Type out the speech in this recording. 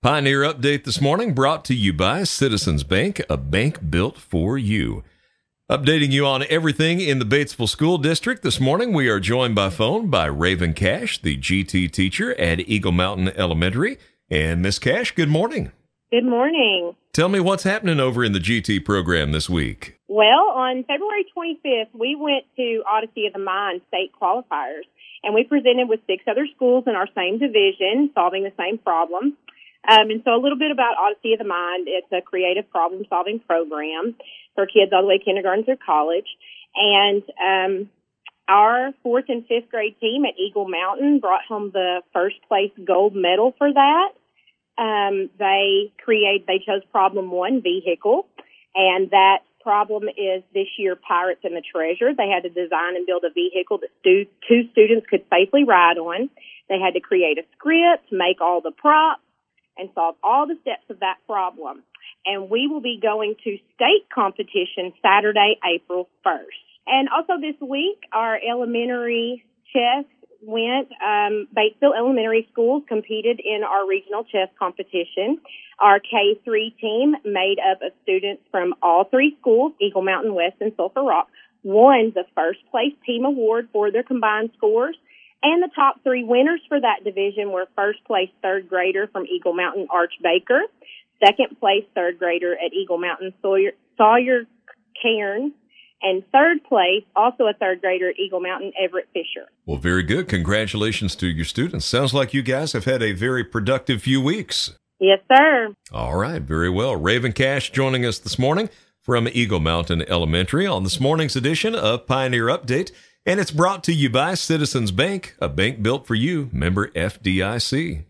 Pioneer Update this morning brought to you by Citizens Bank, a bank built for you. Updating you on everything in the Batesville School District this morning, we are joined by phone by Raven Cash, the GT teacher at Eagle Mountain Elementary. And Miss Cash, good morning. Good morning. Tell me what's happening over in the GT program this week. Well, on February 25th, we went to Odyssey of the Mind state qualifiers, and we presented with six other schools in our same division, solving the same problem. Um, and so a little bit about Odyssey of the Mind. It's a creative problem solving program for kids all the way kindergarten through college. And um, our fourth and fifth grade team at Eagle Mountain brought home the first place gold medal for that. Um, they create, they chose problem one, vehicle, and that problem is this year Pirates and the Treasure. They had to design and build a vehicle that stu- two students could safely ride on. They had to create a script, make all the props, and solve all the steps of that problem. And we will be going to state competition Saturday, April 1st. And also this week, our elementary chess went, um, Batesville Elementary Schools competed in our regional chess competition. Our K3 team, made up of students from all three schools, Eagle Mountain West and Sulphur Rock, won the first place team award for their combined scores. And the top three winners for that division were first place third grader from Eagle Mountain Arch Baker, second place third grader at Eagle Mountain Sawyer, Sawyer Cairn, and third place, also a third grader at Eagle Mountain, Everett Fisher. Well, very good. Congratulations to your students. Sounds like you guys have had a very productive few weeks. Yes, sir. All right, very well. Raven Cash joining us this morning from Eagle Mountain Elementary on this morning's edition of Pioneer Update. And it's brought to you by Citizens Bank, a bank built for you, member FDIC.